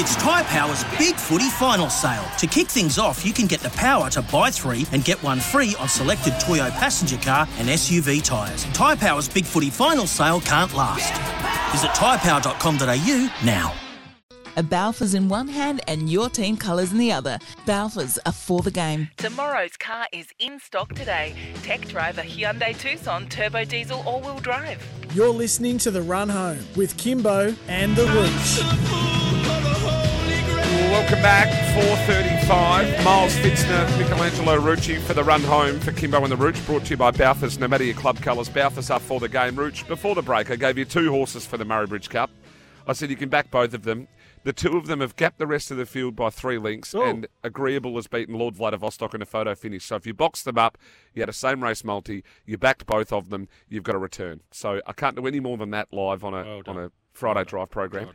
It's Tyre Power's Big Footy Final Sale. To kick things off, you can get the power to buy three and get one free on selected Toyo passenger car and SUV tyres. Tyre Power's Big Footy Final Sale can't last. Visit tyrepower.com.au now. A Balfour's in one hand and your team colours in the other. Balfour's are for the game. Tomorrow's car is in stock today. Tech driver Hyundai Tucson turbo diesel all-wheel drive. You're listening to The Run Home with Kimbo and The Rooch. Welcome back, 4.35. Miles Fitzner, Michelangelo Rucci for the run home for Kimbo and the Rooch, brought to you by Balfour's. No matter your club colours, Balfour's up for the game. Rooch, before the break, I gave you two horses for the Murray Bridge Cup. I said you can back both of them. The two of them have gapped the rest of the field by three lengths, and Agreeable has beaten Lord Vladivostok in a photo finish. So if you box them up, you had a same race multi, you backed both of them, you've got a return. So I can't do any more than that live on a on a Friday drive program.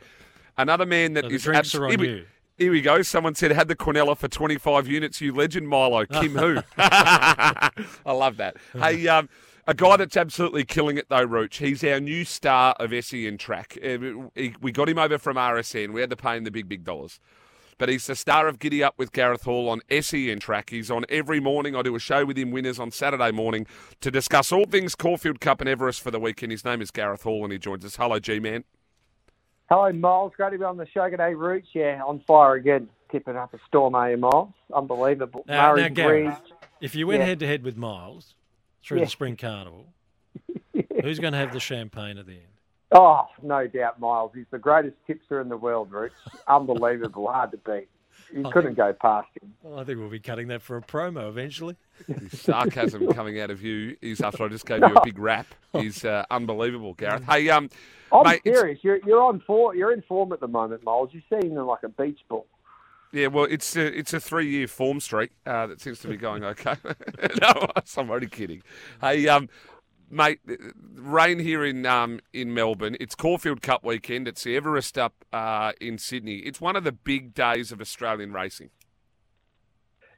Another man that the is on here we- you. Here we go. Someone said had the Quinella for 25 units. You legend, Milo. Kim who? I love that. Hey, um, a guy that's absolutely killing it though, Roach. He's our new star of SEN track. Uh, we got him over from RSN. We had to pay him the big, big dollars. But he's the star of Giddy Up with Gareth Hall on SEN track. He's on every morning. I do a show with him, winners, on Saturday morning to discuss all things Caulfield Cup and Everest for the weekend. His name is Gareth Hall and he joins us. Hello, G Man. Hello, Miles. Great to be on the show today, Roots. Yeah, on fire again. Tipping up a storm, are you, Miles? Unbelievable. Now, Murray now Gareth, if you went head to head with Miles through Yeah. the Spring Carnival, who's going to have the champagne at the end? Oh, no doubt, Miles. He's the greatest tipster in the world, Roots. Unbelievable. Hard to beat. You couldn't go past him. Well, I think we'll be cutting that for a promo eventually. The sarcasm coming out of you is after I just gave you a big rap is uh, unbelievable, Gareth. Hey, um, I'm mate, serious. You're, you're on form. You're in form at the moment, Miles. You're seeing them like a beach ball. yeah, well, it's a, it's a three year form streak uh, that seems to be going okay. no, I'm only kidding. Hey, um, mate, rain here in um, in Melbourne. It's Caulfield Cup weekend. It's the Everest up uh, in Sydney. It's one of the big days of Australian racing.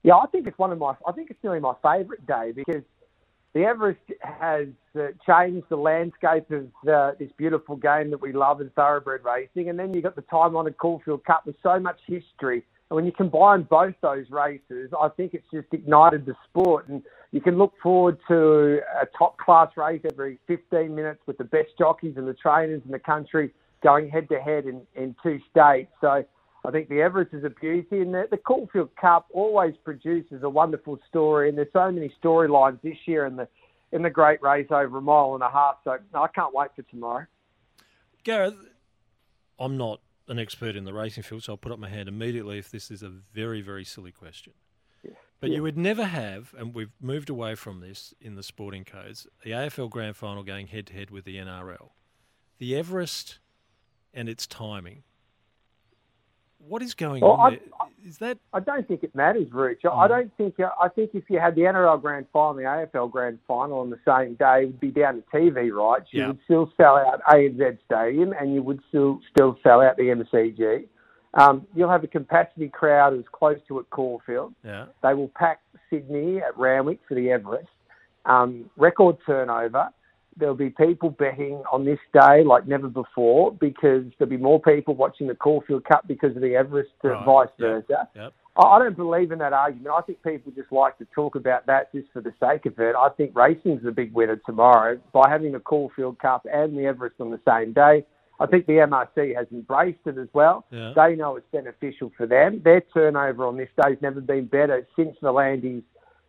Yeah, I think it's one of my. I think it's nearly my favourite day because the Everest has uh, changed the landscape of uh, this beautiful game that we love in thoroughbred racing, and then you've got the time-honoured Caulfield Cup with so much history. And when you combine both those races, I think it's just ignited the sport, and you can look forward to a top-class race every 15 minutes with the best jockeys and the trainers in the country going head-to-head in, in two states. So. I think the Everest is a beauty, and the, the Caulfield Cup always produces a wonderful story. And there's so many storylines this year in the in the great race over a mile and a half. So I can't wait for tomorrow. Gareth, I'm not an expert in the racing field, so I'll put up my hand immediately if this is a very, very silly question. But you would never have, and we've moved away from this in the sporting codes, the AFL Grand Final going head to head with the NRL. The Everest and its timing. What is going Well, on I- there? Is that I don't think it matters, Rich. I I don't think. Uh, I think if you had the NRL Grand Final, and the AFL Grand Final on the same day, it would be down to TV rights. You Yeah. would still sell out ANZ Stadium, and you would still still sell out the MCG. Um, you'll have a capacity crowd as close to at Caulfield. Yeah. They will pack Sydney at Randwick for the Everest. Um, record turnover. There'll be people betting on this day like never before because there'll be more people watching the Caulfield Cup because of the Everest, Right. vice versa. Yep. I I don't believe in that argument. I think people just like to talk about that just for the sake of it. I think racing's the big winner tomorrow by having the Caulfield Cup and the Everest on the same day. I think the MRC has embraced it as well. Yeah. They know it's beneficial for them. Their turnover on this day has never been better since V'landys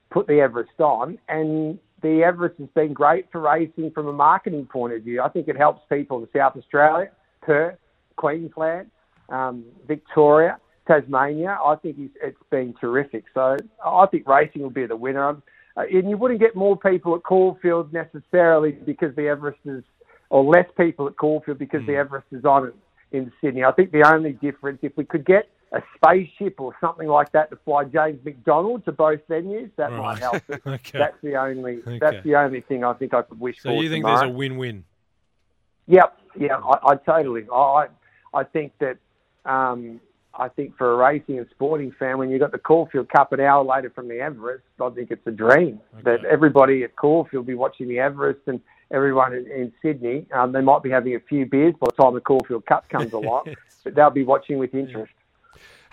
put the Everest on, and the Everest has been great for racing from a marketing point of view. I think it helps people in South Australia, Perth, Queensland, um, Victoria, Tasmania. I think it's, it's been terrific. So I think racing will be the winner. Um, uh, and you wouldn't get more people at Caulfield necessarily because the Everest is, or less people at Caulfield because the Everest is on. in Sydney. I think the only difference, if we could get a spaceship or something like that to fly James McDonald to both venues, that Right. might help. Okay. That's the only. Okay. That's the only thing I think I could wish So for. So you think tomorrow. there's a win-win? Yep, yeah, I, I totally. I, I think that. Um, I think for a racing and sporting fan, when you've got the Caulfield Cup an hour later from the Everest, I think it's a dream that everybody at Caulfield will be watching the Everest and everyone in, in Sydney. Um, they might be having a few beers by the time the Caulfield Cup comes along, but they'll be watching with interest.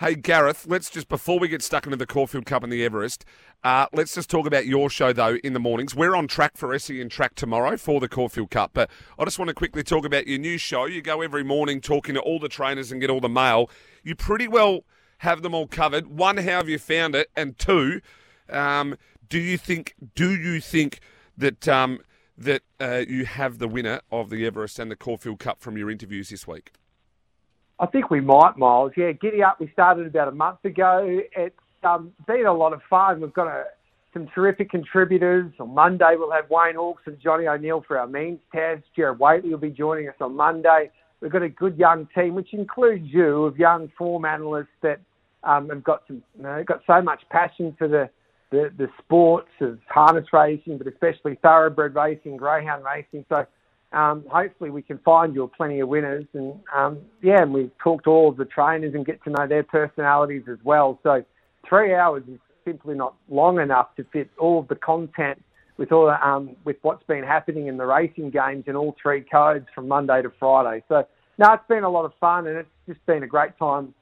Hey, Gareth, let's just, before we get stuck into the Caulfield Cup and the Everest, uh, let's just talk about your show, though, in the mornings. We're on track for SEN track tomorrow for the Caulfield Cup, but I just want to quickly talk about your new show. You go every morning talking to all the trainers and get all the mail. You pretty well have them all covered. One, how have you found it? And two, um, do you think, do you think that, um, that uh, you have the winner of the Everest and the Caulfield Cup from your interviews this week? I think we might, Miles. Yeah, Giddy Up, we started about a month ago. It's um, been a lot of fun. We've got a, some terrific contributors. On Monday, we'll have Wayne Hawkes and Johnny O'Neill for our means test. Jared Waitley will be joining us on Monday. We've got a good young team, which includes you, of young form analysts that um, have got some, you know, got so much passion for the, the, the sports of harness racing, but especially thoroughbred racing, greyhound racing. So um, hopefully we can find you plenty of winners. And um, yeah, and we talk to all of the trainers and get to know their personalities as well. So three hours is simply not long enough to fit all of the content with all um, with what's been happening in the racing games in all three codes from Monday to Friday. So no, it's been a lot of fun and it's just been a great time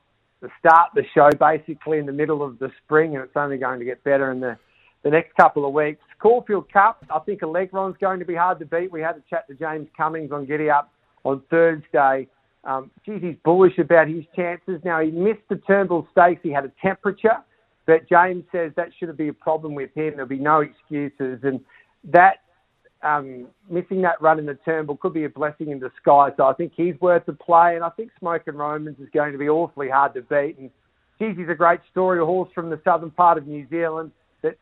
to start the show basically in the middle of the spring and it's only going to get better in the the next couple of weeks. Caulfield Cup, I think Alegron's going to be hard to beat. We had a chat to James Cummings on Giddy Up on Thursday. Um, geez, he's bullish about his chances. Now, he missed the Turnbull Stakes. He had a temperature, but James says that shouldn't be a problem with him. There'll be no excuses. And that, um, missing that run in the Turnbull could be a blessing in disguise. So I think he's worth a play. And I think Smokin' Romans is going to be awfully hard to beat. And geez, he's a great story, a horse from the southern part of New Zealand that's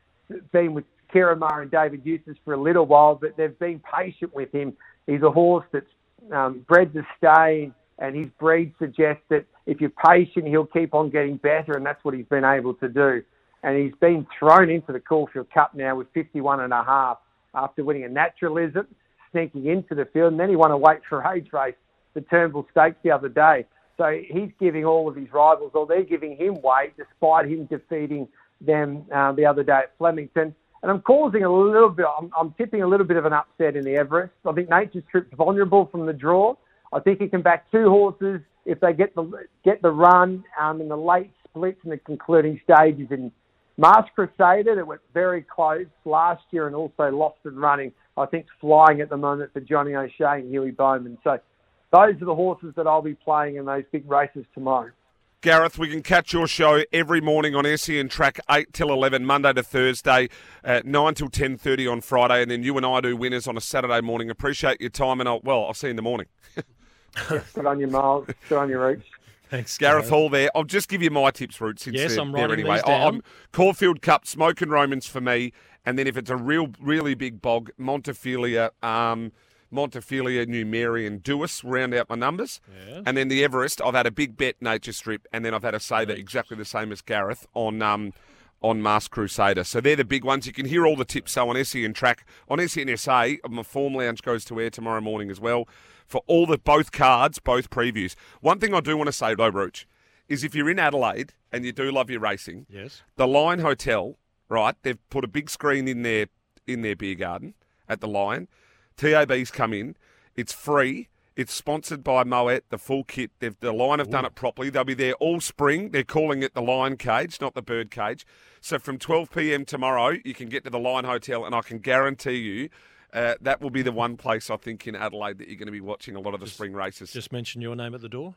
been with Ciaron Maher and David Eustace for a little while, but they've been patient with him. He's a horse that's um, bred to stay, and his breed suggests that if you're patient, he'll keep on getting better, and that's what he's been able to do. And he's been thrown into the Caulfield Cup now with 51 and a half after winning a naturalism, sneaking into the field, and then he won a weight for age race, the Turnbull Stakes the other day. So he's giving all of his rivals, or they're giving him weight, despite him defeating them uh, the other day at Flemington. And I'm causing a little bit, I'm, I'm tipping a little bit of an upset in the Everest. I think Nature Strip's vulnerable from the draw. I think he can back two horses if they get the get the run um, in the late splits and the concluding stages. In Masked Crusader, that went very close last year and also lost and running. I think flying at the moment for Johnny O'Shea and Huey Bowman. So those are the horses that I'll be playing in those big races tomorrow. Gareth, we can catch your show every morning on SEN Track 8 till 11, Monday to Thursday, uh, 9 till 10.30 on Friday, and then you and I do winners on a Saturday morning. Appreciate your time, and I'll, well, I'll see you in the morning. Good on your Miles. Good on you, Roots. Thanks, Gareth Hall there. I'll just give you my tips, Roots. Since Yes, I'm there anyway. these down. I'm Caulfield Cup, Smokin' Romans for me, and then if it's a real, really big bog, Montefilia, um, Montefilia, New Mary, and Duais round out my numbers. Yeah. And then the Everest, I've had a big bet Nature Strip, and then I've had a saver exactly the same as Gareth on um, on Masked Crusader. So they're the big ones. You can hear all the tips so on SEN Track on SENSA. My form lounge goes to air tomorrow morning as well for all the both cards, both previews. One thing I do want to say though, Roach, is if you're in Adelaide and you do love your racing, Yes. the Lion Hotel, right? They've put a big screen in their in their beer garden at the Lion. TAB's come in. It's free. It's sponsored by Moet, the full kit. They've, the Lion have done it properly. They'll be there all spring. They're calling it the Lion Cage, not the Bird Cage. So from 12 p.m. tomorrow, you can get to the Lion Hotel, and I can guarantee you uh, that will be the one place I think in Adelaide that you're going to be watching a lot of the spring races. Just mention your name at the door.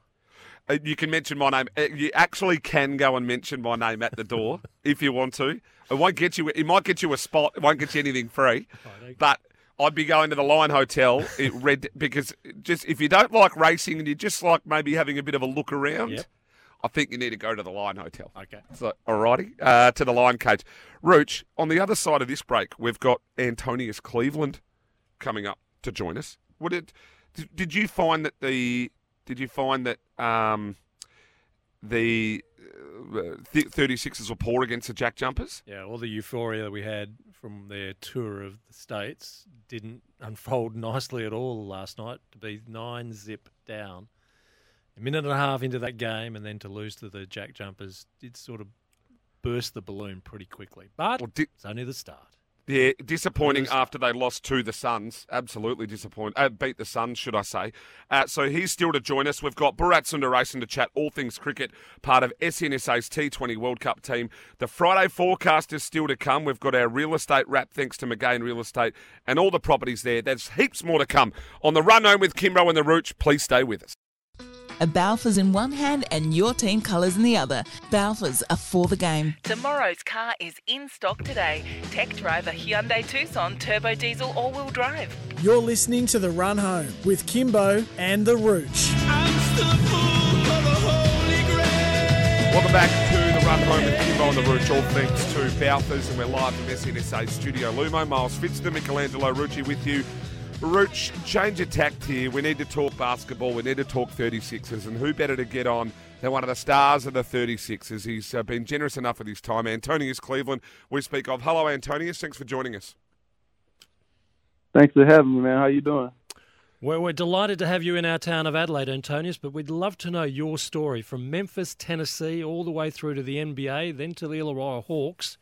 Uh, you can mention my name. Uh, You actually can go and mention my name at the door if you want to. It won't get you. It might get you a spot. It won't get you anything free. But I'd be going to the Lion Hotel. It red because just if you don't like racing and you just like maybe having a bit of a look around. Yep. I think you need to go to the Lion Hotel. Okay. So, alrighty, uh, to the Lion Cage. Rooch, on the other side of this break, we've got Antonius Cleveland coming up to join us. Would it? Did, did you find that the did you find that um, the uh, th- 36ers were poor against the Jack Jumpers? Yeah, all the euphoria that we had from their tour of the states didn't unfold nicely at all last night. To be nine zip down, a minute and a half into that game, and then to lose to the Jack Jumpers did sort of burst the balloon pretty quickly. But Well, di- it's only the start. Yeah, disappointing after they lost to the Suns. Absolutely disappointing. Uh, beat the Suns, should I say. Uh, so he's still to join us. We've got Bharat Sundaresan to chat all things cricket, part of SNSA's T20 World Cup team. The Friday forecast is still to come. We've got our real estate wrap, thanks to McGain Real Estate, and all the properties there. There's heaps more to come. On the run home with Kimbo and the Rooch, please stay with us. A Balfours in one hand and your team colours in the other. Balfours are for the game. Tomorrow's car is in stock today. Tech driver Hyundai Tucson turbo diesel all-wheel drive. You're listening to The Run Home with Kimbo and the Rooch. Welcome back to the Run Home with Kimbo and the Rooch, all thanks to Balfours, and we're live from SNSA Studio Lumo. Miles Fitz, the Michelangelo Rucci with you. Rooch, change of tact here. We need to talk basketball. We need to talk 36ers, and who better to get on than one of the stars of the 36ers? He's uh, been generous enough with his time. Antonius Cleveland, we speak of. Hello, Antonius. Thanks for joining us. Thanks for having me, man. How you doing? Well, we're delighted to have you in our town of Adelaide, Antonius, but we'd love to know your story from Memphis, Tennessee, all the way through to the NBA, then to the Illawarra Hawks,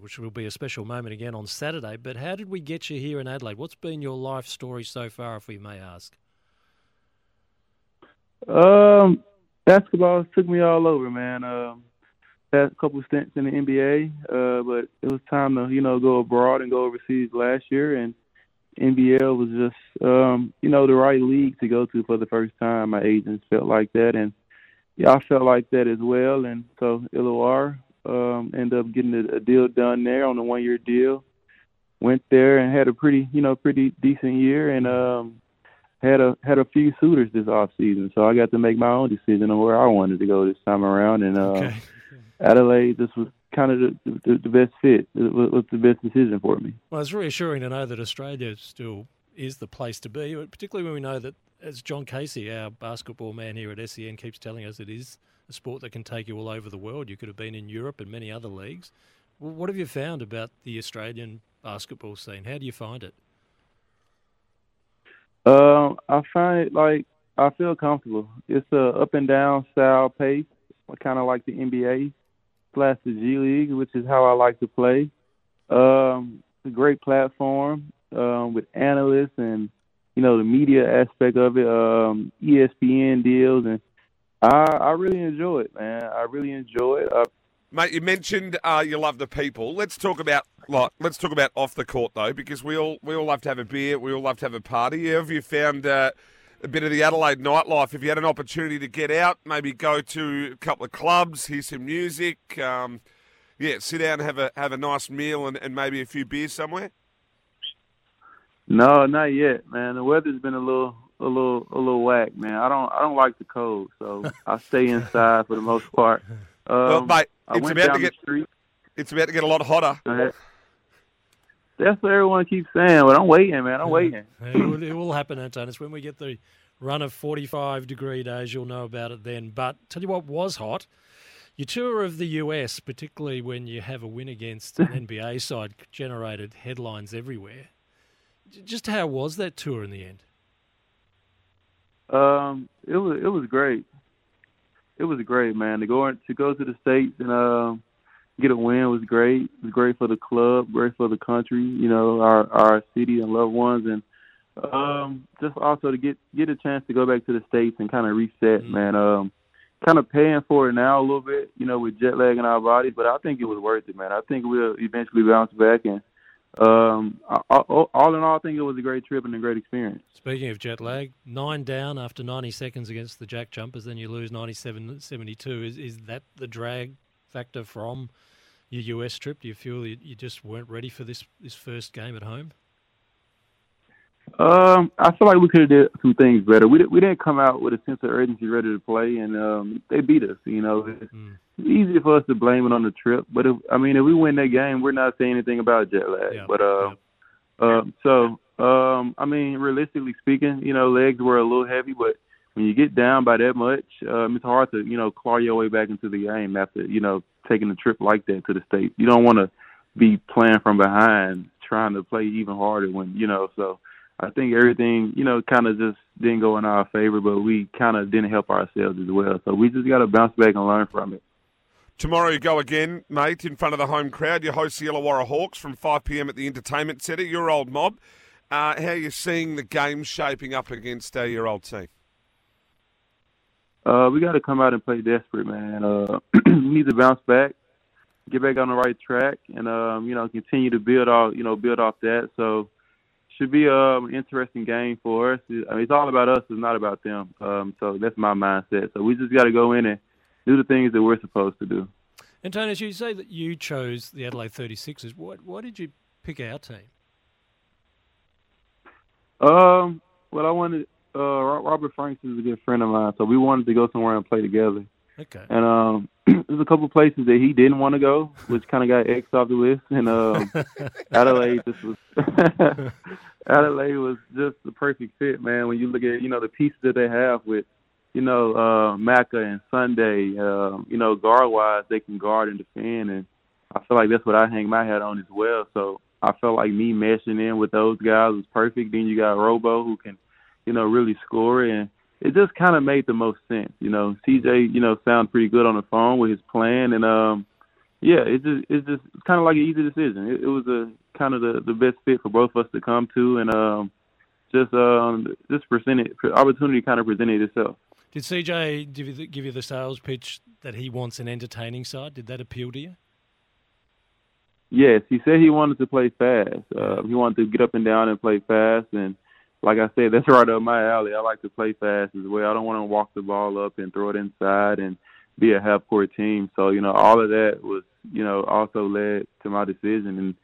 which will be a special moment again on Saturday. But how did we get you here in Adelaide? What's been your life story so far, if we may ask? Um, basketball took me all over, man. Um, had a couple stints in the NBA, uh, but it was time to you know go abroad and go overseas last year, and NBL was just um, you know the right league to go to for the first time. My agents felt like that, and yeah, I felt like that as well. And so Illawarra um, ended up getting a, a deal done there on a one-year deal. Went there and had a pretty you know pretty decent year, and um, had a had a few suitors this off season, so I got to make my own decision on where I wanted to go this time around. And uh, Okay. Adelaide, this was kind of the, the, the best fit. It was, was the best decision for me. Well, it's reassuring to know that Australia is still is the place to be, particularly when we know that, as John Casey, our basketball man here at SEN, keeps telling us, it is a sport that can take you all over the world. You could have been in Europe and many other leagues. Well, what have you found about the Australian basketball scene? How do you find it? Um, I find it like I feel comfortable. It's a up and down style pace, kind of like the NBA slash the G League, which is how I like to play. Um, it's a great platform um, with analysts and you know the media aspect of it, um, ESPN deals, and I I really enjoy it, man. I really enjoy it. I Mate, you mentioned uh, you love the people. Let's talk about like let's talk about off the court though, because we all we all love to have a beer. We all love to have a party. Have you found uh, a bit of the Adelaide nightlife? Have you had an opportunity to get out, maybe go to a couple of clubs, hear some music, um, yeah, sit down, and have a have a nice meal, and, and maybe a few beers somewhere? No, not yet, man. The weather's been a little, a little, a little whack, man. I don't, I don't like the cold, so I stay inside for the most part. Um, well, mate, it's about to get it's about to get a lot hotter. I had- That's what everyone keeps saying, but I'm waiting, man. I'm waiting. it, will, it will happen, Antonis. When we get the run of 45 degree days, you'll know about it then. But tell you what was hot. Your tour of the US, particularly when you have a win against an NBA side, generated headlines everywhere. Just how was that tour in the end? Um, it was, it was great. It was great, man. To go to go to the states and um, get a win was great. It was great for the club, great for the country. You know, our our city and loved ones, and um, just also to get get a chance to go back to the states and kind of reset, man. Um, kind of paying for it now a little bit, you know, with jet lag in our bodies, but I think it was worth it, man. I think we'll eventually bounce back, and um, all, all in all, I think it was a great trip and a great experience. Speaking of jet lag, nine down after 90 seconds against the Jack Jumpers, then you lose 97 72. Is, is that the drag factor from your US trip? Do you feel you, you just weren't ready for this, this first game at home? Um, I feel like we could have did some things better. We we didn't come out with a sense of urgency, ready to play, and um, they beat us. You know, it's easy for us to blame it on the trip, but if, I mean, if we win that game, we're not saying anything about jet lag. Yeah, But uh, uh, so um, I mean, realistically speaking, you know, legs were a little heavy, but when you get down by that much, um, it's hard to you know claw your way back into the game after you know taking a trip like that to the states. You don't want to be playing from behind, trying to play even harder when you know. So I think everything you know kind of just didn't go in our favor, but we kind of didn't help ourselves as well. So we just got to bounce back and learn from it. Tomorrow you go again, mate, in front of the home crowd. You host the Illawarra Hawks from 5 p.m. at the Entertainment Centre. Your old mob. Uh, how are you seeing the game shaping up against uh, your old team? Uh, we got to come out and play desperate, man. Uh, we need to bounce back, get back on the right track, and um, you know continue to build off, you know, build off that. So should be um, an interesting game for us. I mean, it's all about us. It's not about them. Um, so that's my mindset. So we just got to go in and do the things that we're supposed to do. Antonis, you say that you chose the Adelaide 36ers. Why, why did you pick our team? Um, well, I wanted uh, Robert Franks is a good friend of mine, so we wanted to go somewhere and play together. Okay. And um, there's a couple places that he didn't want to go, which kind of got X off the list. And um, Adelaide just was Adelaide was just the perfect fit, man. When you look at you know the pieces that they have with you know uh, Maka and Sunday, uh, you know guard wise they can guard and defend, and I feel like that's what I hang my hat on as well. So I felt like me meshing in with those guys was perfect. Then you got Robo who can you know really score and it just kind of made the most sense. You know, CJ, you know, sounded pretty good on the phone with his plan, and um, yeah, it just it's just it's kind of like an easy decision. It, it was a kind of the the best fit for both of us to come to, and um, just um, just presented opportunity kind of presented itself. Did CJ give you, the, give you the sales pitch that he wants an entertaining side? Did that appeal to you? Yes, he said he wanted to play fast. Uh, he wanted to get up and down and play fast, and like I said, that's right up my alley. I like to play fast as well. I don't want to walk the ball up and throw it inside and be a half court team. So, you know, all of that was, you know, also led to my decision and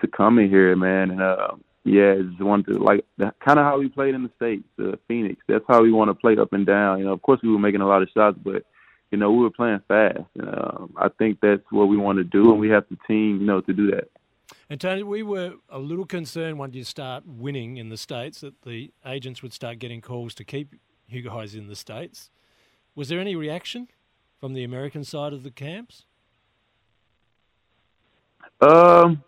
to come in here, man. And uh yeah, just wanted to like kind of how we played in the states, uh, Phoenix. That's how we want to play up and down. You know, of course we were making a lot of shots, but you know we were playing fast. Um, I think that's what we want to do, and we have the team, you know, to do that. And Tony, we were a little concerned once you start winning in the States that the agents would start getting calls to keep you guys in the States. Was there any reaction from the American side of the camps? Um,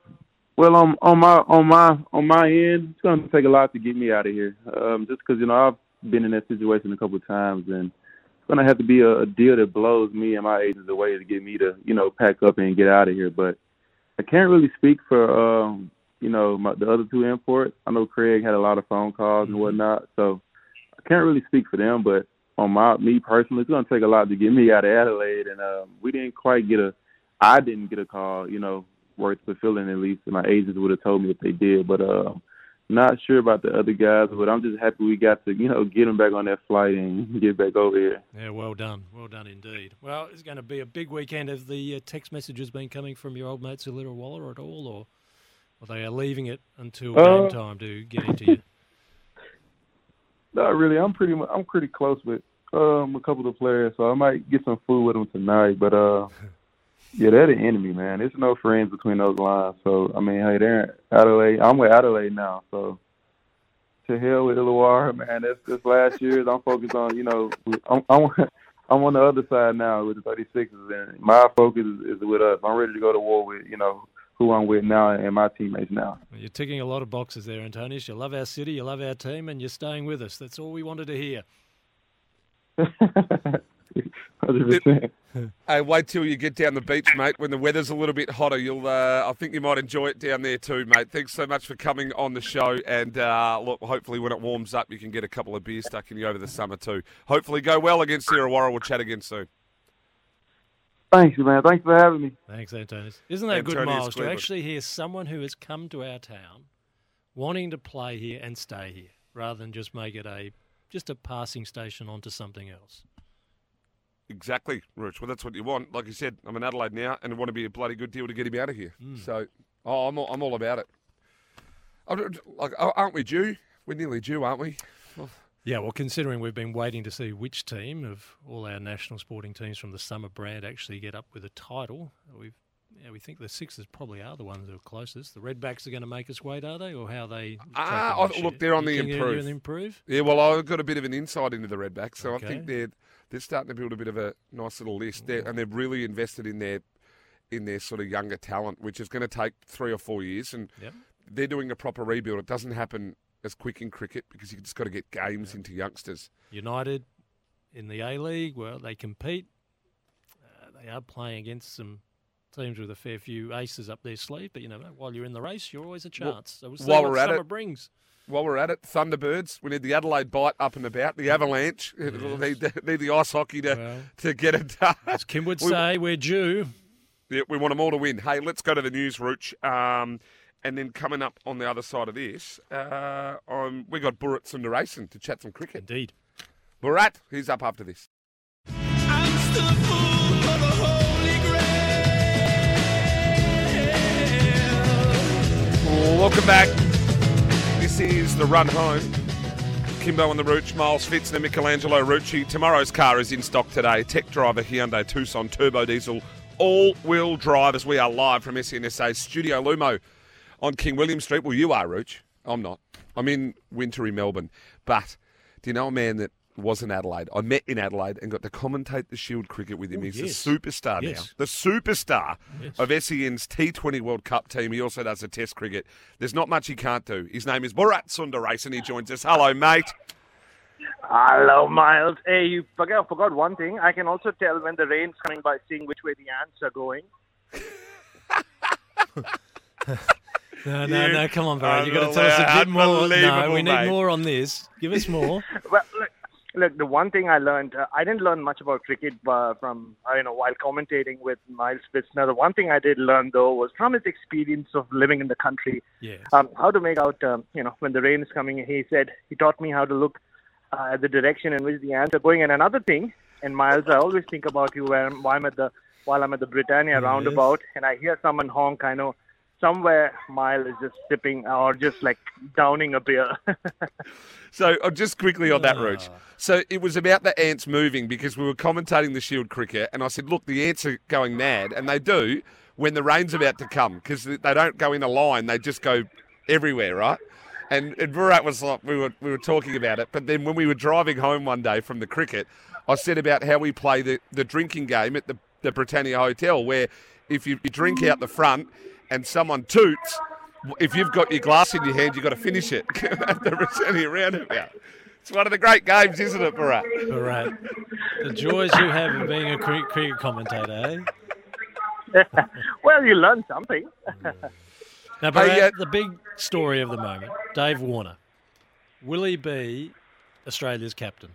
well, on on my on my on my end, it's going to take a lot to get me out of here. Um, just because you know I've been in that situation a couple of times, and it's going to have to be a, a deal that blows me and my agents away to get me to you know pack up and get out of here. But I can't really speak for um, you know my, the other two imports. I know Craig had a lot of phone calls mm-hmm. and whatnot, so I can't really speak for them. But on my me personally, it's gonna take a lot to get me out of Adelaide, and um, we didn't quite get a. I didn't get a call, you know, worth fulfilling at least. And my agents would have told me if they did, but uh, not sure about the other guys. But I'm just happy we got to, you know, get them back on that flight and get back over here. Yeah, well done, well done indeed. Well, it's going to be a big weekend. Have the uh, text messages been coming from your old mates Illawarra at all, or are they are leaving it until uh, game time to get into you? Not really. I'm pretty. I'm pretty close with um, a couple of the players, so I might get some food with them tonight. But uh, yeah, they're the enemy, man. There's no friends between those lines. So I mean, hey, they're Adelaide. I'm with Adelaide now, so to hell with Illawarra, man. That's this last year's. I'm focused on, you know, I'm, I'm I'm on the other side now with the 36ers, and my focus is, is with us. I'm ready to go to war with, you know, who I'm with now and my teammates now. Well, you're ticking a lot of boxes there, Antonius. You love our city, you love our team, and you're staying with us. That's all we wanted to hear. hey, wait till you get down the beach, mate. When the weather's a little bit hotter, you'll. Uh, I think you might enjoy it down there too, mate. Thanks so much for coming on the show, and uh, look, hopefully when it warms up, you can get a couple of beers stuck in you over the summer too. Hopefully, go well against Illawarra. We'll chat again soon. Thanks, man. Thanks for having me. Thanks, Antonius. Isn't that good, Miles, to actually hear someone who has come to our town wanting to play here and stay here, rather than just make it a just a passing station onto something else. Exactly, Rich. Well, that's what you want. Like you said, I'm in Adelaide now, and it want to be a bloody good deal to get him out of here. Mm. So, oh, I'm all, I'm all about it. Like, aren't we due? We're nearly due, aren't we? Well, yeah, well, considering we've been waiting to see which team of all our national sporting teams from the summer brand actually get up with a title, we've yeah, we think the Sixers probably are the ones that are closest. The Redbacks are going to make us wait, are they, or how they? Ah, I- look, they're on the improve. improve. Yeah, well, I've got a bit of an insight into the Redbacks, so I think they're they're starting to build a bit of a nice little list, they're, and they've really invested in their in their sort of younger talent, which is going to take three or four years, and Yep. they're doing a proper rebuild. It doesn't happen as quick in cricket because you just got to get games into youngsters. United in the A League, well, they compete. Uh, they are playing against some teams with a fair few aces up their sleeve, but you know, while you're in the race, you're always a Well, chance. so we'll see while what we're at summer it- brings. While we're at it, Thunderbirds, we need the Adelaide bite up and about, the Avalanche, Yes. need, need the ice hockey to, Well, to get it done. As Kim would We- say, we're due. Yeah, we want them all to win. Hey, let's go to the news, Rooch. Um, and then coming up on the other side of this, uh, um, we got Bharat Sundaresan to chat some cricket. Indeed. Bharat, he's up after this. Welcome back. This is the run home. Kimbo on the Rooch, Miles Fitz and Michelangelo Rucci. Tomorrow's car is in stock today. Tech driver Hyundai Tucson Turbo Diesel all-wheel drive as we are live from SNSA Studio Lumo on King William Street. Well, you are, Rooch. I'm not. I'm in wintry Melbourne. But do you know a man that was in Adelaide? I met in Adelaide and got to commentate the Shield cricket with him. Oh, He's yes. a superstar now. The superstar Yes. of SEN's T20 World Cup team. He also does the Test cricket. There's not much he can't do. His name is Bharat Sundaresan. He joins us. Hello, mate. Hello, Miles. Hey, you forgot, forgot one thing. I can also tell when the rain's coming by seeing which way the ants are going. No, no, You no, come on, Barry. You've got to tell us a bit more. No, we need mate. more on this. Give us more. Well, look, look, the one thing I learned, uh, I didn't learn much about cricket uh, from, uh, you know, while commentating with Miles Fitzner. The one thing I did learn, though, was from his experience of living in the country, Yes. um, how to make out, um, you know, when the rain is coming. He said he taught me how to look uh, at the direction in which the ants are going. And another thing, and Miles, I always think about you when, while I'm at the while I'm at the Britannia roundabout, and I hear someone honk. I know somewhere Miles is just sipping or just like downing a beer. So uh, just quickly on that Ah. route. So it was about the ants moving because we were commentating the Shield cricket, and I said, "Look, the ants are going mad," and they do when the rain's about to come because they don't go in a line; they just go everywhere, right? And, and Virat was like, we were we were talking about it, but then when we were driving home one day from the cricket, I said about how we play the, the drinking game at the, the Britannia Hotel, where if you, you drink out the front and someone toots, if you've got your glass in your hand, you've got to finish it at the Britannia roundabout. It's one of the great games, isn't it, Virat? All right. The joys you have of being a cricket commentator, eh? well, you learn something. Now, but Hey, uh, the big story of the moment, Dave Warner. Will he be Australia's captain?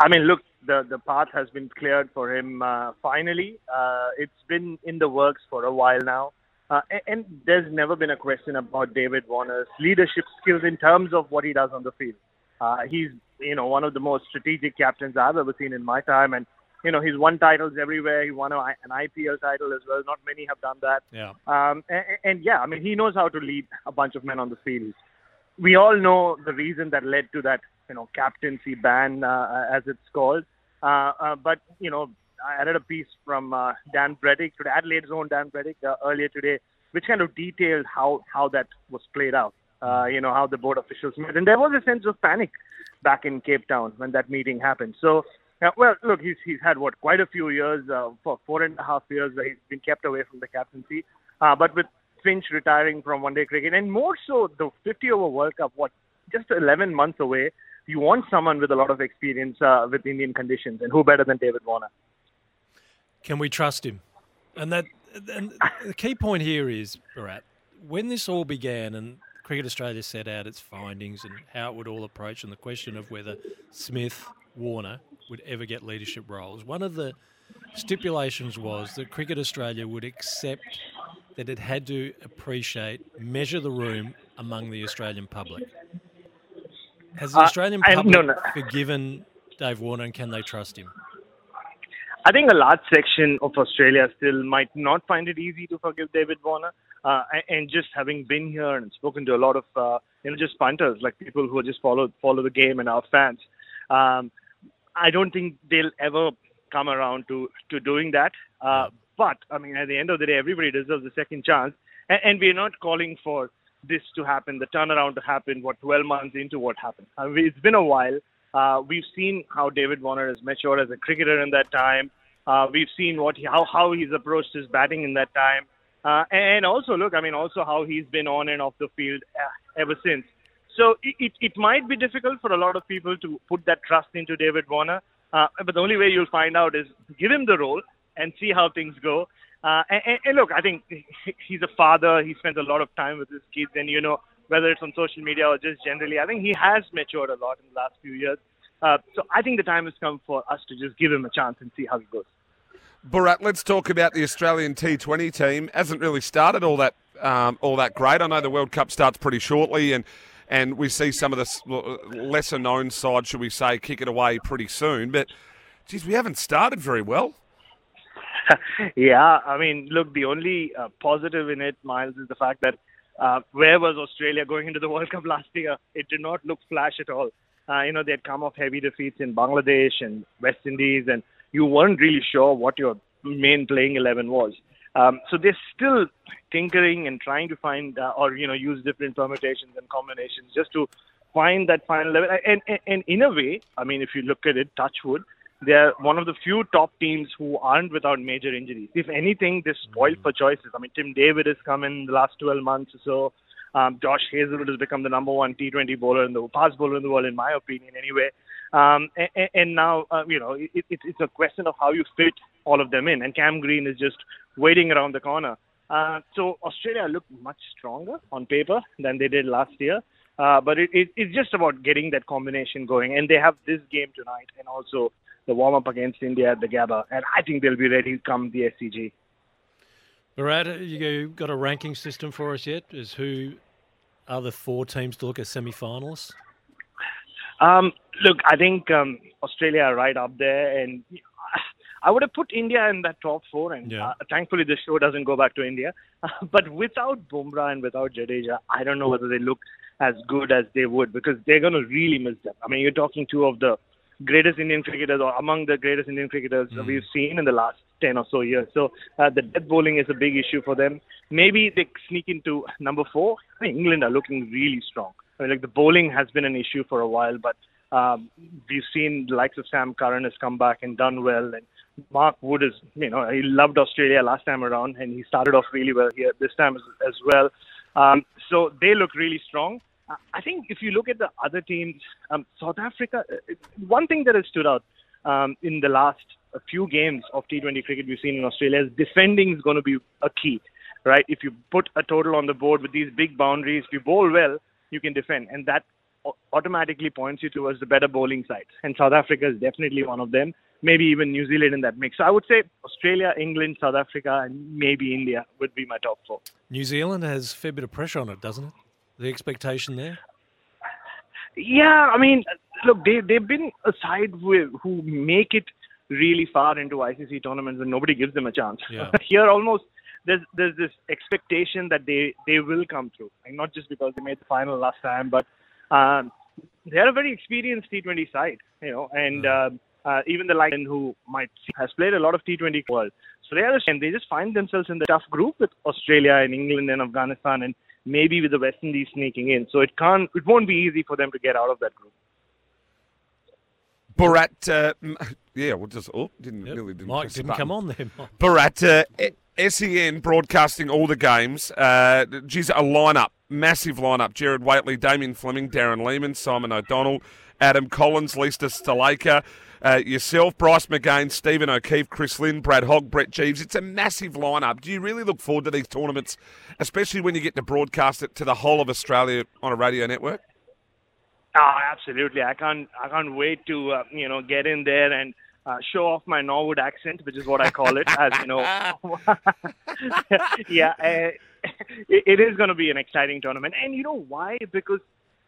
I mean, look, the the path has been cleared for him uh, finally. Uh, it's been in the works for a while now, uh, and, and there's never been a question about David Warner's leadership skills in terms of what he does on the field. Uh, he's you know one of the most strategic captains I've ever seen in my time, and you know he's won titles everywhere. He won a, an IPL title as well. Not many have done that. Yeah. Um, and, and yeah, I mean, he knows how to lead a bunch of men on the field. We all know the reason that led to that, you know, captaincy ban, uh, as it's called. Uh, uh, but you know, I read a piece from uh, Dan Brettig, to Adelaide's own Dan Brettig, uh, earlier today, which kind of detailed how how that was played out. Uh, you know, how the board officials met, and there was a sense of panic back in Cape Town when that meeting happened. So. Uh, well, look, he's he's had what quite a few years, uh, for four and a half years, uh, he's been kept away from the captaincy. Uh, but with Finch retiring from one-day cricket, and more so the 50-over World Cup, what just 11 months away, you want someone with a lot of experience uh, with Indian conditions, and who better than David Warner? Can we trust him? And that and the key point here is, Bharat, when this all began and Cricket Australia set out its findings and how it would all approach and the question of whether Smith, Warner would ever get leadership roles, one of the stipulations was that Cricket Australia would accept that it had to appreciate, measure the room among the Australian public. Has the Uh, Australian I- public no, no. forgiven Dave Warner and can they trust him? I think a large section of Australia still might not find it easy to forgive David Warner. Uh, and- just having been here and spoken to a lot of uh, you know just punters, like people who just follow follow the game and are fans, um, I don't think they'll ever come around to to doing that. Uh, but I mean, at the end of the day, everybody deserves a second chance, and, and we're not calling for this to happen, the turnaround to happen. What 12 months into what happened? I mean, it's been a while. Uh, we've seen how David Warner has matured as a cricketer in that time. Uh, we've seen what he, how how he's approached his batting in that time, uh, and also look, I mean, also how he's been on and off the field uh, ever since. So it, it, it might be difficult for a lot of people to put that trust into David Warner, uh, but the only way you'll find out is give him the role and see how things go. Uh, and, and, look, I think he's a father. He spends a lot of time with his kids, and you know whether it's on social media or just generally, I think he has matured a lot in the last few years. Uh, so I think the time has come for us to just give him a chance and see how he goes. Bharat, let's talk about the Australian T20 team. Hasn't really started all that um, all that great. I know the World Cup starts pretty shortly, and and we see some of the lesser known side, should we say, kick it away pretty soon. But geez, we haven't started very well. yeah, I mean, look, the only uh, positive in it, Miles, is the fact that uh, where was Australia going into the World Cup last year? It did not look flash at all. Uh, you know, they had come off heavy defeats in Bangladesh and West Indies, and you weren't really sure what your main playing 11 was. Um, so they're still tinkering and trying to find, uh, or, you know, use different permutations and combinations just to find that final level. And, and, and in a way, I mean, if you look at it, touchwood, they're one of the few top teams who aren't without major injuries. If anything, they're spoiled for choices. I mean, Tim David has come in the last 12 months or so. Um, Josh Hazlewood has become the number one T20 bowler in the fast bowler in the world, in my opinion, anyway. Um, and, and now, uh, you know, it, it, it's a question of how you fit all of them in. And Cam Green is just waiting around the corner. Uh, so Australia look much stronger on paper than they did last year. Uh, but it, it, it's just about getting that combination going. And they have this game tonight and also the warm up against India at the Gabba. And I think they'll be ready to come the SCG. Bharat, you got a ranking system for us yet? Is who are the four teams to look at semi finalists? Um, look, I think um, Australia are right up there, and I would have put India in that top four. And yeah. uh, thankfully, this show doesn't go back to India. but without Bumrah and without Jadeja, I don't know whether they look as good as they would because they're going to really miss them. I mean, you're talking two of the greatest Indian cricketers or among the greatest Indian cricketers mm. we've seen in the last 10 or so years. So uh, the death bowling is a big issue for them. Maybe they sneak into number four. I mean, England are looking really strong. I mean, like the bowling has been an issue for a while, but um, we've seen the likes of Sam Curran has come back and done well, and Mark Wood is, you know, he loved Australia last time around, and he started off really well here this time as, as well. Um, so they look really strong. I think if you look at the other teams, um, South Africa, uh, one thing that has stood out um, in the last few games of T20 cricket we've seen in Australia is defending is going to be a key, right? If you put a total on the board with these big boundaries, if you bowl well, you can defend, and that automatically points you towards the better bowling sides. And South Africa is definitely one of them. Maybe even New Zealand in that mix. So I would say Australia, England, South Africa, and maybe India would be my top four. New Zealand has a fair bit of pressure on it, doesn't it? The expectation there? Yeah, I mean, look, they they've been a side with, who make it really far into ICC tournaments and nobody gives them a chance. Yeah. Here, almost there's there's this expectation that they they will come through, and not just because they made the final last time, but um, they're a very experienced T20 side, you know, and. Uh, uh, even the line who might has played a lot of T20 world, so they are and they just find themselves in the tough group with Australia and England and Afghanistan and maybe with the West Indies sneaking in. So it can't, it won't be easy for them to get out of that group. Bharat, uh, yeah, we'll just oh, didn't Yep. really didn't, Mike didn't come on there, Mike. Bharat, uh, SEN broadcasting all the games. Uh, geez, a lineup, massive lineup. Jared Waitley, Damien Fleming, Darren Lehmann, Simon O'Donnell, Adam Collins, Lisa Sthalekar, uh, yourself, Bryce McGain, Stephen O'Keefe, Chris Lynn, Brad Hogg, Brett Geeves. It's a massive lineup. Do you really look forward to these tournaments, especially when you get to broadcast it to the whole of Australia on a radio network? Oh, absolutely. I can't, I can't wait to, uh, you know, get in there and uh, show off my Norwood accent, which is what I call it, as you know. yeah, uh, it, is going to be an exciting tournament, and you know why? Because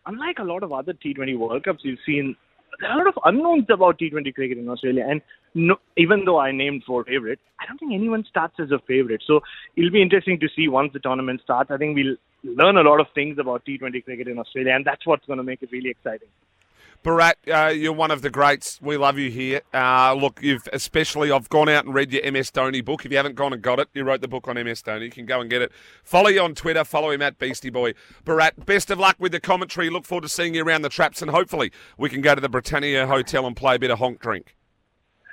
unlike a lot of other T20 World Cups you've seen, there are a lot of unknowns about T20 cricket in Australia, and no, even though I named four favorites, I don't think anyone starts as a favorite. So it'll be interesting to see once the tournament starts. I think we'll learn a lot of things about T20 cricket in Australia, and that's what's going to make it really exciting. Bharat, uh, you're one of the greats. We love you here. Uh, look, you've especially, I've gone out and read your MS Dhoni book. If you haven't gone and got it, you wrote the book on MS Dhoni. You can go and get it. Follow you on Twitter. Follow him at Beastie Boy. Bharat, best of luck with the commentary. Look forward to seeing you around the traps, and hopefully we can go to the Britannia Hotel and play a bit of honk drink.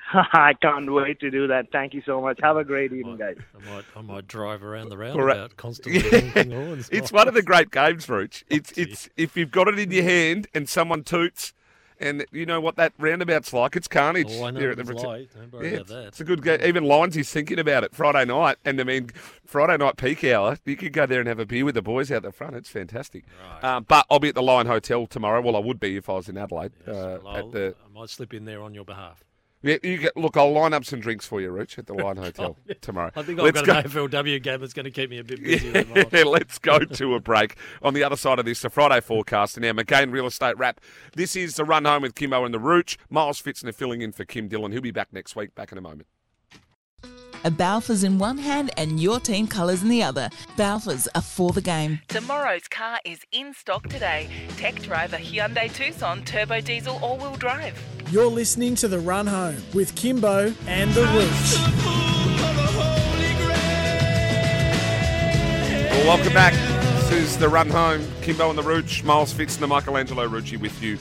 I can't wait to do that. Thank you so much. Have a great evening, guys. I might, I might drive around the Bharat- roundabout constantly honking horns. It's one of the great games, Rooch. It's it's if you've got it in your hand and someone toots, and you know what that roundabout's like. It's carnage. Oh, I know here what at the it's Brit- like. Don't worry Yeah, about it's, that. it's a good game. Even Lindsay's thinking about it Friday night, and I mean Friday night peak hour. You could go there and have a beer with the boys out the front. It's fantastic. Um, but I'll be at the Lion Hotel tomorrow. Well, I would be if I was in Adelaide. uh, Well, at the I might slip in there on your behalf. Yeah, you get, look, I'll line up some drinks for you, Rich, at the Lion Hotel tomorrow. I think Let's I've go. got an AFLW game that's going to keep me a bit busy. Yeah, let's go to a break. On the other side of this, the Friday forecast and our McGain real estate wrap. This is the run home with Kimbo and the Rooch. Miles Fitzner filling in for Kim Dillon. He'll be back next week. Back in a moment. A Balfours in one hand and your team colours in the other. Balfours are for the game. Tomorrow's car is in stock today. Tech driver Hyundai Tucson turbo diesel all-wheel drive. You're listening to The Run Home with Kimbo and The Rooch. Well, welcome back. This is the run home. Kimbo and the Rooch. Miles Fitzner, Michelangelo Rucci with you.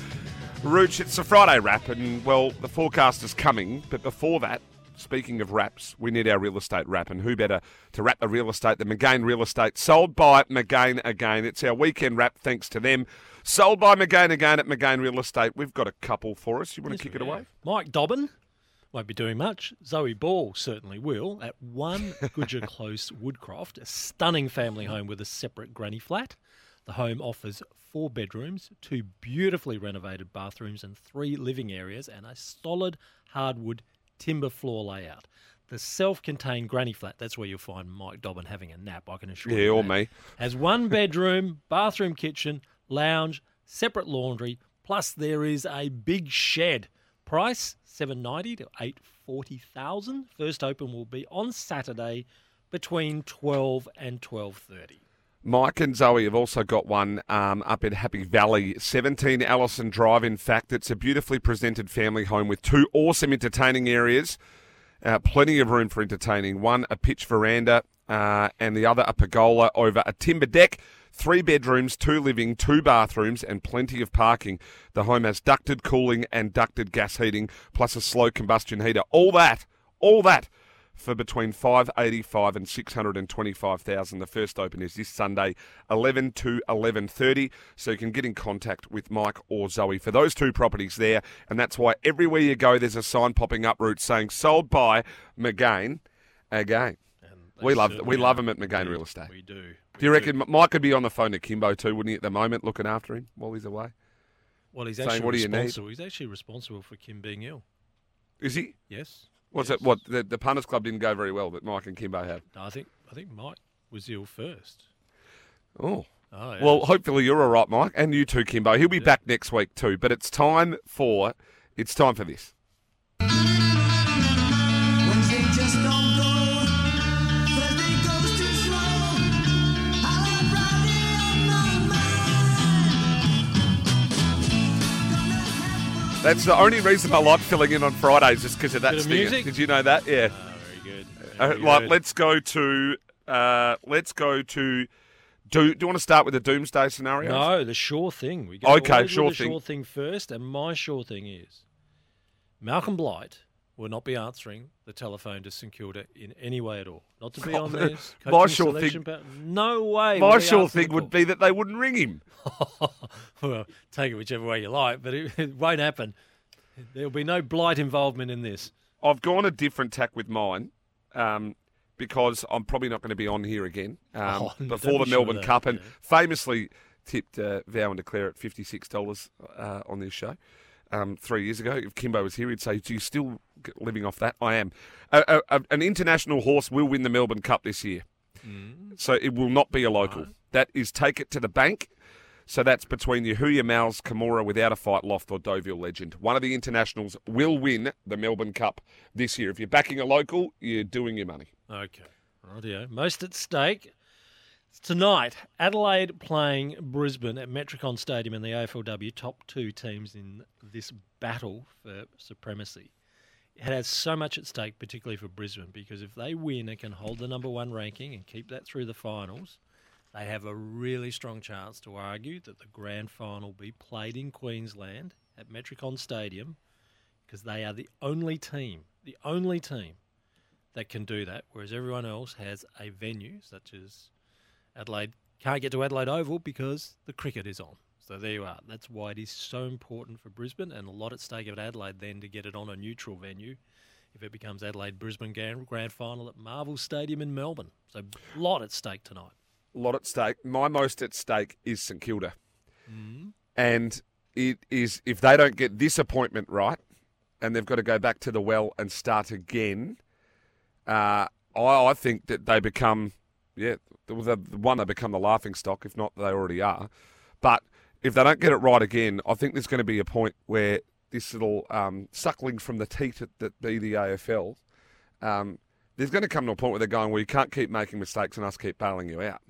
Rooch, it's a Friday wrap, and well, the forecast is coming. But before that, speaking of wraps, we need our real estate wrap, and who better to wrap the real estate than McGain Real Estate, sold by McGain again. It's our weekend wrap, thanks to them. Sold by McGain again at McGain Real Estate. We've got a couple for us. You want to kick it away? Mike Dobbin won't be doing much. Zoe Ball certainly will at one Goodger Close, Woodcroft, a stunning family home with a separate granny flat. The home offers four bedrooms, two beautifully renovated bathrooms, and three living areas, and a solid hardwood timber floor layout. The self-contained granny flat, that's where you'll find Mike Dobbin having a nap, I can assure you. Yeah, or that. me. Has one bedroom, bathroom, kitchen, lounge, separate laundry, plus there is a big shed. Price seven ninety to eight forty thousand. First open will be on Saturday between twelve and twelve thirty. Mike and Zoe have also got one um, up in Happy Valley, 17 Allison Drive. In fact, it's a beautifully presented family home with two awesome entertaining areas, uh, plenty of room for entertaining. One a pitch veranda, uh, and the other a pergola over a timber deck. Three bedrooms, two living, two bathrooms, and plenty of parking. The home has ducted cooling and ducted gas heating, plus a slow combustion heater. All that, all that for between 585 and 625,000. The first open is this Sunday 11 to 11:30 so you can get in contact with Mike or Zoe for those two properties there and that's why everywhere you go there's a sign popping up route saying sold by McGain again. We love we certainly love him at McGain We- Real Estate. we do. Do you reckon Mike could be on the phone to Kimbo too, wouldn't he, at the moment, looking after him while he's away? Well, he's Saying, actually "What do you need?" responsible. He's actually responsible for Kim being ill. Is he? Yes. What's it? What the, the punters club didn't go very well, but Mike and Kimbo have. No, I think I think Mike was ill first. Oh. Oh, yeah. Well, hopefully you're all right, Mike, and you too, Kimbo. He'll be back next week too. But it's time for it's time for this. That's the only reason I like filling in on Fridays, just because of that of music? Did you know that? Yeah. very good. Uh, Very like, good. let's go to uh, let's go to. Do, do you want to start with the doomsday scenario? No, the sure thing. We go Okay, sure the thing. sure thing first, and my sure thing is Malcolm Blight will not be answering the telephone to St Kilda in any way at all. Not to be on My this sure thing- pa- No way. My sure thing would be that they wouldn't ring him. well, take it whichever way you like, but it, it won't happen. There'll be no Blight involvement in this. I've gone a different tack with mine um, because I'm probably not going to be on here again um, Oh, before the sure Melbourne that, Cup, and famously tipped uh, Vow and Declare at fifty six dollars uh, on this show um, three years ago. If Kimbo was here, he'd say, "Do you still living off that?" I am. A, a, a- an international horse will win the Melbourne Cup this year, so it will not be a local. That is take it to the bank. So that's between Yahuya Mouse, Kimura without a fight, Loft or Deauville Legend. One of the internationals will win the Melbourne Cup this year. If you're backing a local, you're doing your money. Okay. Rightio. Most at stake. Tonight, Adelaide playing Brisbane at Metricon Stadium in the AFLW, top two teams in this battle for supremacy. It has so much at stake, particularly for Brisbane, because if they win and can hold the number one ranking and keep that through the finals, they have a really strong chance to argue that the grand final be played in Queensland at Metricon Stadium because they are the only team, the only team that can do that, whereas everyone else has a venue such as Adelaide can't get to Adelaide Oval because the cricket is on. So there you are. That's why it is so important for Brisbane and a lot at stake at Adelaide then to get it on a neutral venue if it becomes Adelaide Brisbane grand, grand final at Marvel Stadium in Melbourne. So a lot at stake tonight. A lot at stake. My most at stake is St Kilda. Mm. And it is if they don't get this appointment right and they've got to go back to the well and start again, uh, I, I think that they become, yeah, the, the one they become the laughing stock. If not, they already are. But if they don't get it right again, I think there's going to be a point where this little um, suckling from the teat that, be the AFL, um, there's going to come to a point where they're going, well, you can't keep making mistakes and us keep bailing you out.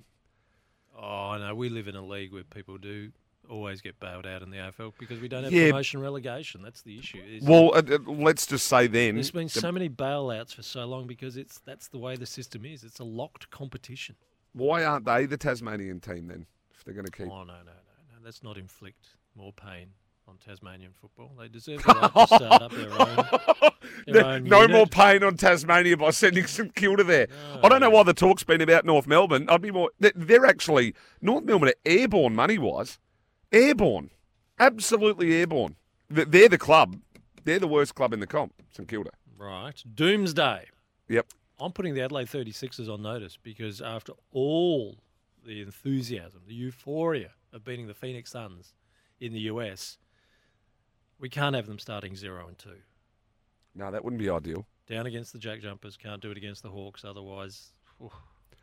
Oh, I know. We live in a league where people do always get bailed out in the AFL because we don't have Yeah. promotion relegation. That's the issue. Well, uh, uh, let's just say then. There's been so many bailouts for so long because it's that's the way the system is. It's a locked competition. Why aren't they the Tasmanian team then? If they're going to keep. Oh no, no, no, no. Let's not inflict more pain on Tasmanian football. They deserve the right to start up their own. Their There- own no more pain on Tasmania by sending St Kilda there. I don't know why the talk's been about North Melbourne. I'd be more. they- They're actually North Melbourne are airborne money wise, airborne, absolutely airborne. They- They're the club. They're the worst club in the comp, St Kilda. Right. Doomsday. Yep. I'm putting the Adelaide 36ers on notice because after all the enthusiasm, the euphoria of beating the Phoenix Suns in the US, we can't have them starting zero and two. No, that wouldn't be ideal. Down against the Jack Jumpers, can't do it against the Hawks. Otherwise, whew,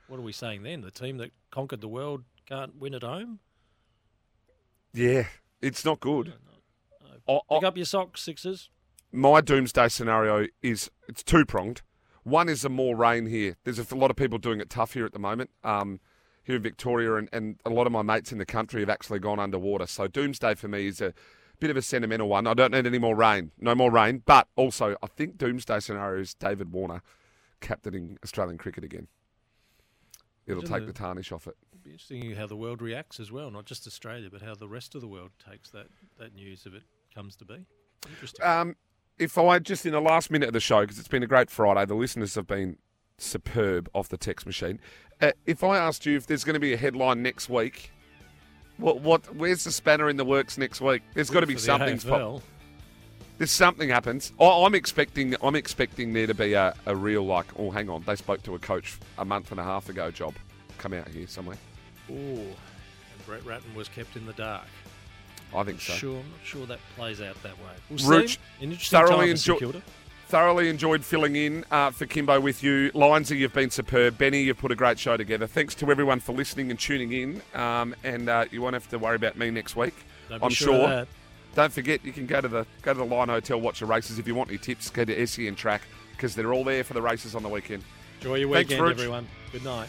what are we saying then? The team that conquered the world can't win at home? Yeah, it's not good. I- I- Pick up your socks, Sixers. my doomsday scenario is it's two pronged. One is the more rain here. There's a lot of people doing it tough here at the moment. Um, here in Victoria, and, and a lot of my mates in the country have actually gone underwater. So doomsday for me is a bit of a sentimental one. I don't need any more rain, no more rain. But also, I think doomsday scenario is David Warner captaining Australian cricket again. It'll Imagine take the- the tarnish off it. Be interesting how the world reacts as well, not just Australia, but how the rest of the world takes that, that news if it comes to be. Interesting. Um, if I just in the last minute of the show, because it's been a great Friday, the listeners have been superb off the text machine. Uh, if I asked you if there's going to be a headline next week, what, what, where's the spanner in the works next week? There's got to be something. AFL. There's something happens. I, I'm expecting. I'm expecting there to be a, a real like. Oh, hang on. They spoke to a coach a month and a half ago. Job come out here somewhere. Ooh, and Brett Ratten was kept in the dark. I think so. Sure, I'm not sure that plays out that way. We'll Rooch, see. An interesting thoroughly time for enjoy- Thoroughly enjoyed filling in uh, for Kimbo with you. Linesy, you've been superb. Benny, you've put a great show together. Thanks to everyone for listening and tuning in. Um, and uh, you won't have to worry about me next week. I'm sure sure. Don't forget, you can go to the go to the Lion Hotel, watch the races. If you want any tips, go to SEN Track because they're all there for the races on the weekend. Enjoy your Thanks, weekend, Rooch. everyone. Good night.